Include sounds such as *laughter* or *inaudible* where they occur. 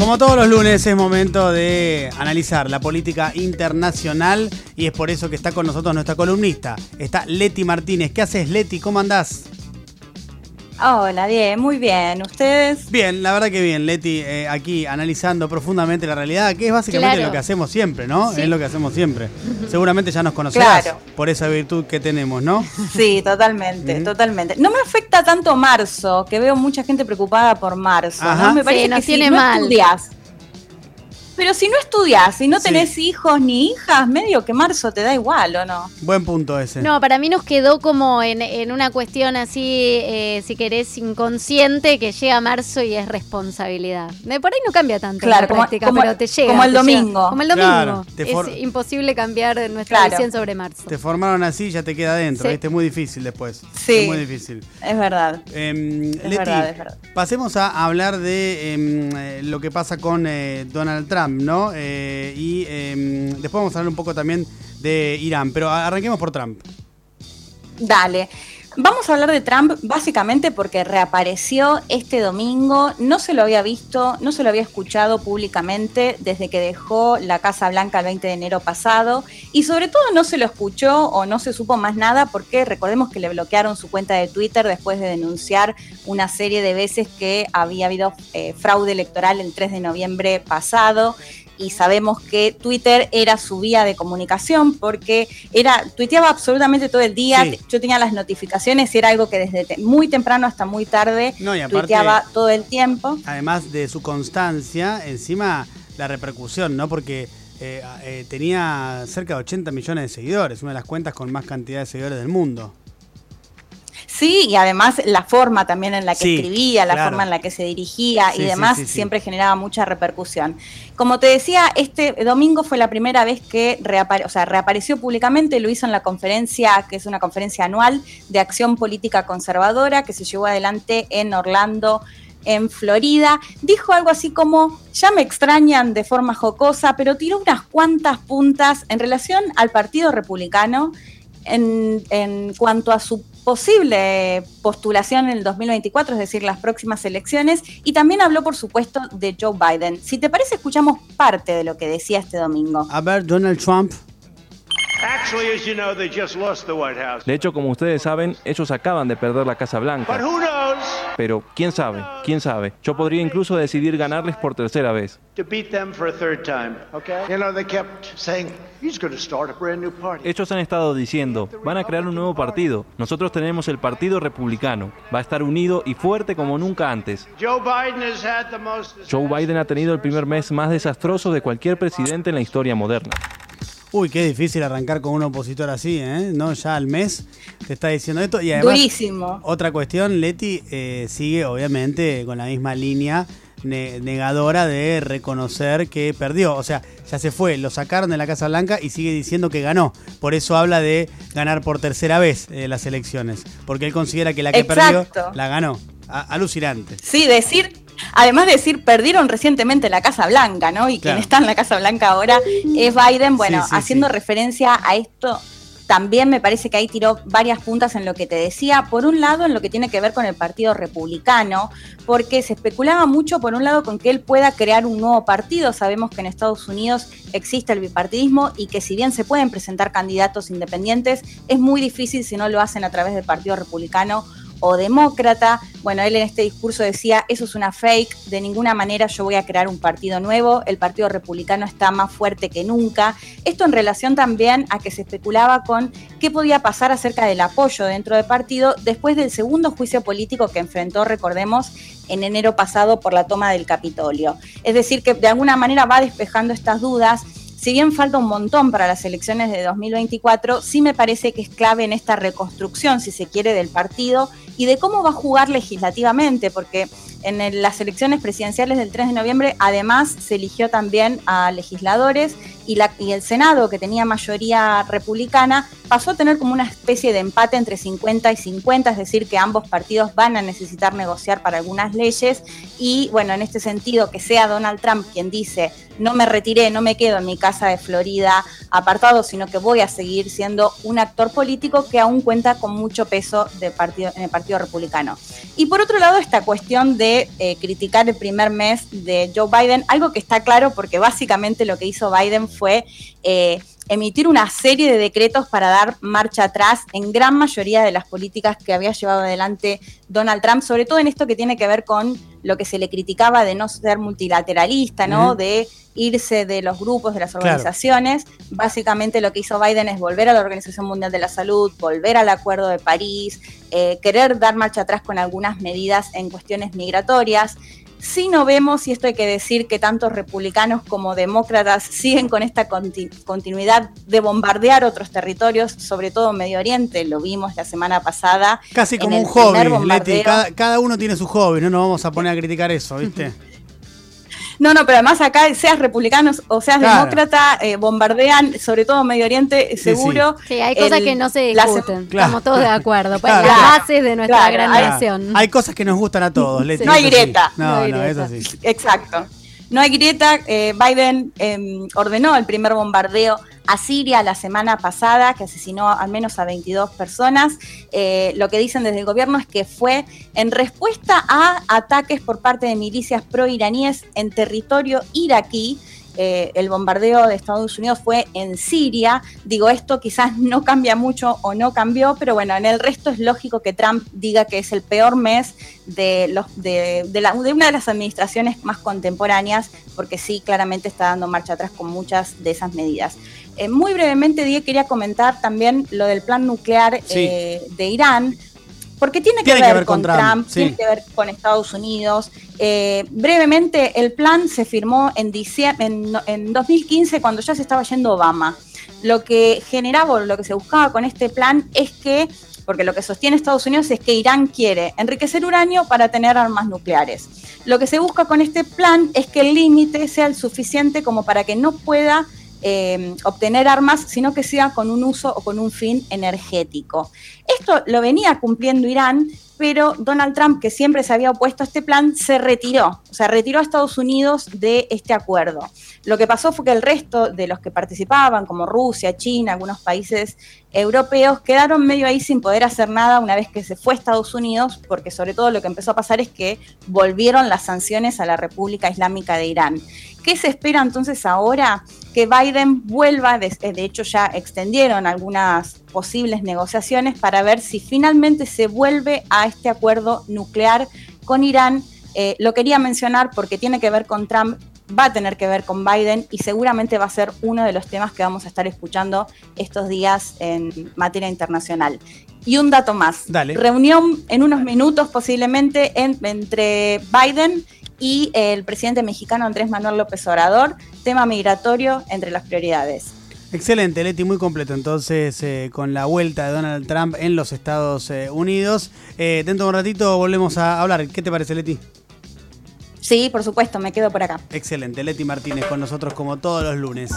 Como todos los lunes es momento de analizar la política internacional y es por eso que está con nosotros nuestra columnista. Está Leti Martínez. ¿Qué haces Leti? ¿Cómo andás? Hola, bien, muy bien. ¿Ustedes? Bien, la verdad que bien, Leti, eh, aquí analizando profundamente la realidad, que es básicamente Claro. lo que hacemos siempre, ¿no? Sí. Es lo que hacemos siempre. Seguramente ya nos conocerás Claro. por esa virtud que tenemos, ¿no? Sí, totalmente, totalmente. No me afecta tanto marzo, que veo mucha gente preocupada por marzo. Ajá. ¿no? Me parece que tiene si no mal. estudias. Pero si no estudias, si no Sí. tenés hijos ni hijas, medio que marzo te da igual, ¿o no? Buen punto ese. No, para mí nos quedó como en, en una cuestión así, eh, si querés, inconsciente, que llega marzo y es responsabilidad. De por ahí no cambia tanto Claro, la como- práctica, como- pero te llega. como el llega. domingo. Como el domingo. Claro, te for- es imposible cambiar nuestra Claro. visión sobre marzo. Te formaron así y ya te queda adentro, Sí. ¿viste? Es muy difícil después. Sí. Es muy difícil. Es verdad. Em, Leti, verdad, es verdad. pasemos a hablar de em, eh, lo que pasa con eh, Donald Trump, ¿no? Eh, y em, después vamos a hablar un poco también de Irán, pero arranquemos por Trump. Dale. Vamos a hablar de Trump básicamente porque reapareció este domingo, no se lo había visto, no se lo había escuchado públicamente desde que dejó la Casa Blanca el 20 de enero pasado. Y sobre todo no se lo escuchó o no se supo más nada porque recordemos que le bloquearon su cuenta de Twitter después de denunciar una serie de veces que había habido eh, fraude electoral el 3 de noviembre pasado y sabemos que Twitter era su vía de comunicación porque era tuiteaba absolutamente todo el día. Sí. Yo tenía las notificaciones y era algo que desde te- muy temprano hasta muy tarde No, y aparte- tuiteaba todo el tiempo. Además de su constancia, encima la repercusión, ¿no? Porque eh, eh, tenía cerca de 80 millones de seguidores, una de las cuentas con más cantidad de seguidores del mundo. Sí, y además la forma también en la que Sí, escribía, la claro. forma en la que se dirigía Sí, y demás sí. siempre generaba mucha repercusión. Como te decía, este domingo fue la primera vez que reapare- o sea, reapareció públicamente, lo hizo en la conferencia, que es una conferencia anual de acción política conservadora que se llevó adelante en Orlando, en Florida. Dijo algo así como, ya me extrañan de forma jocosa, pero tiró unas cuantas puntas en relación al Partido Republicano en, en cuanto a su posible postulación en el 2024, es decir, las próximas elecciones, y también habló, por supuesto, de Joe Biden. Si te parece, escuchamos parte de lo que decía este domingo. A ver, Donald Trump. Actually, as you know, they just lost the White House. De hecho, como ustedes saben, ellos acaban de perder la Casa Blanca. Pero, ¿quién sabe? ¿Quién sabe? Yo podría incluso decidir ganarles por tercera vez. to beat them for a third time? Okay. You know, they kept saying he's going to start a brand new party. Ellos han estado diciendo, van a crear un nuevo partido. Nosotros tenemos el Partido Republicano. Va a estar unido y fuerte como nunca antes. Joe Biden has had the most. Joe Biden ha tenido el primer mes más desastroso de cualquier presidente en la historia moderna. Uy, qué difícil arrancar con un opositor así, ¿eh? ¿No? Ya al mes te está diciendo esto. Y además, Durísimo. otra cuestión, Leti eh, sigue obviamente con la misma línea ne- negadora de reconocer que perdió. O sea, ya se fue, lo sacaron de la Casa Blanca y sigue diciendo que ganó. Por eso habla de ganar por tercera vez eh, las elecciones. Porque él considera que la que Exacto. perdió la ganó. A- alucinante. Sí, decir, además de decir, perdieron recientemente la Casa Blanca, ¿no? Y Claro. quien está en la Casa Blanca ahora es Biden. Bueno, Sí, sí, haciendo sí. referencia a esto, también me parece que ahí tiró varias puntas en lo que te decía. Por un lado, en lo que tiene que ver con el Partido Republicano, porque se especulaba mucho, por un lado, con que él pueda crear un nuevo partido. Sabemos que en Estados Unidos existe el bipartidismo y que si bien se pueden presentar candidatos independientes, es muy difícil si no lo hacen a través del Partido Republicano o demócrata. Bueno, él en este discurso decía, eso es una fake, de ninguna manera yo voy a crear un partido nuevo, el Partido Republicano está más fuerte que nunca. Esto en relación también a que se especulaba con qué podía pasar acerca del apoyo dentro del partido después del segundo juicio político que enfrentó, recordemos, en enero pasado por la toma del Capitolio. Es decir, que de alguna manera va despejando estas dudas. Si bien falta un montón para las elecciones de 2024, sí me parece que es clave en esta reconstrucción, si se quiere, del partido y de cómo va a jugar legislativamente, porque en las elecciones presidenciales del 3 de noviembre además se eligió también a legisladores y, la- y el Senado, que tenía mayoría republicana, pasó a tener como una especie de empate entre 50 y 50, es decir, que ambos partidos van a necesitar negociar para algunas leyes. Y bueno, en este sentido, que sea Donald Trump quien dice, no me retiré, no me quedo en mi casa de Florida apartado, sino que voy a seguir siendo un actor político que aún cuenta con mucho peso de partido, en el Partido Republicano. Y por otro lado, esta cuestión de eh, criticar el primer mes de Joe Biden, algo que está claro porque básicamente lo que hizo Biden fue eh, emitir una serie de decretos para dar marcha atrás en gran mayoría de las políticas que había llevado adelante Donald Trump, sobre todo en esto que tiene que ver con lo que se le criticaba de no ser multilateralista, ¿no? De irse de los grupos, de las organizaciones. Básicamente lo que hizo Biden es volver a la Organización Mundial de la Salud, volver al Acuerdo de París, eh, querer dar marcha atrás con algunas medidas en cuestiones migratorias. Si no vemos, y esto hay que decir, que tanto republicanos como demócratas siguen con esta continuidad de bombardear otros territorios, sobre todo Medio Oriente, lo vimos la semana pasada. Casi como un hobby, Leti, cada, cada, uno tiene su hobby, no nos vamos a poner a criticar eso, ¿viste? *laughs* No, no, pero además acá, seas republicano o seas demócrata, eh, bombardean, sobre todo Medio Oriente, seguro. Sí, hay cosas que no se discuten. Estamos todos de acuerdo. Pues las bases de nuestra gran nación. Hay cosas que nos gustan a todos. No hay grieta. No, no, es así. Exacto. No hay grieta. Eh, Biden em, ordenó el primer bombardeo a Siria la semana pasada, que asesinó al menos a 22 personas. Eh, lo que dicen desde el gobierno es que fue en respuesta a ataques por parte de milicias pro-iraníes en territorio iraquí. Eh, el bombardeo de Estados Unidos fue en Siria. Digo, esto quizás no cambia mucho o no cambió, pero bueno, en el resto es lógico que Trump diga que es el peor mes de, los, de, de una de las administraciones más contemporáneas, porque sí, claramente está dando marcha atrás con muchas de esas medidas. Eh, muy brevemente, Diego, quería comentar también lo del plan nuclear eh, de Irán, porque tiene que, ver, con, Trump, tiene que ver con Estados Unidos. Eh, brevemente, el plan se firmó en, en, en 2015 cuando ya se estaba yendo Obama. Lo que generaba, lo que se buscaba con este plan es que porque lo que sostiene Estados Unidos es que Irán quiere enriquecer uranio para tener armas nucleares. Lo que se busca con este plan es que el límite sea el suficiente como para que no pueda eh, obtener armas, sino que sea con un uso o con un fin energético. Esto lo venía cumpliendo Irán, pero Donald Trump, que siempre se había opuesto a este plan, se retiró, o sea, retiró a Estados Unidos de este acuerdo. Lo que pasó fue que el resto de los que participaban, como Rusia, China, algunos países europeos, quedaron medio ahí sin poder hacer nada una vez que se fue Estados Unidos, porque sobre todo lo que empezó a pasar es que volvieron las sanciones a la República Islámica de Irán. ¿Qué se espera entonces ahora? Que Biden vuelva, de, hecho ya extendieron algunas posibles negociaciones para ver si finalmente se vuelve a este acuerdo nuclear con Irán. Eh, lo quería mencionar porque tiene que ver con Trump, va a tener que ver con Biden y seguramente va a ser uno de los temas que vamos a estar escuchando estos días en materia internacional. Y un dato más. Reunión en unos minutos posiblemente entre Biden y el presidente mexicano Andrés Manuel López Obrador, tema migratorio entre las prioridades. Excelente, Leti, muy completo. Entonces, eh, con la vuelta de Donald Trump en los Estados eh, Unidos. Eh, dentro de un ratito volvemos a hablar. ¿Qué te parece, Leti? Sí, por supuesto, me quedo por acá. Excelente, Leti Martínez con nosotros como todos los lunes.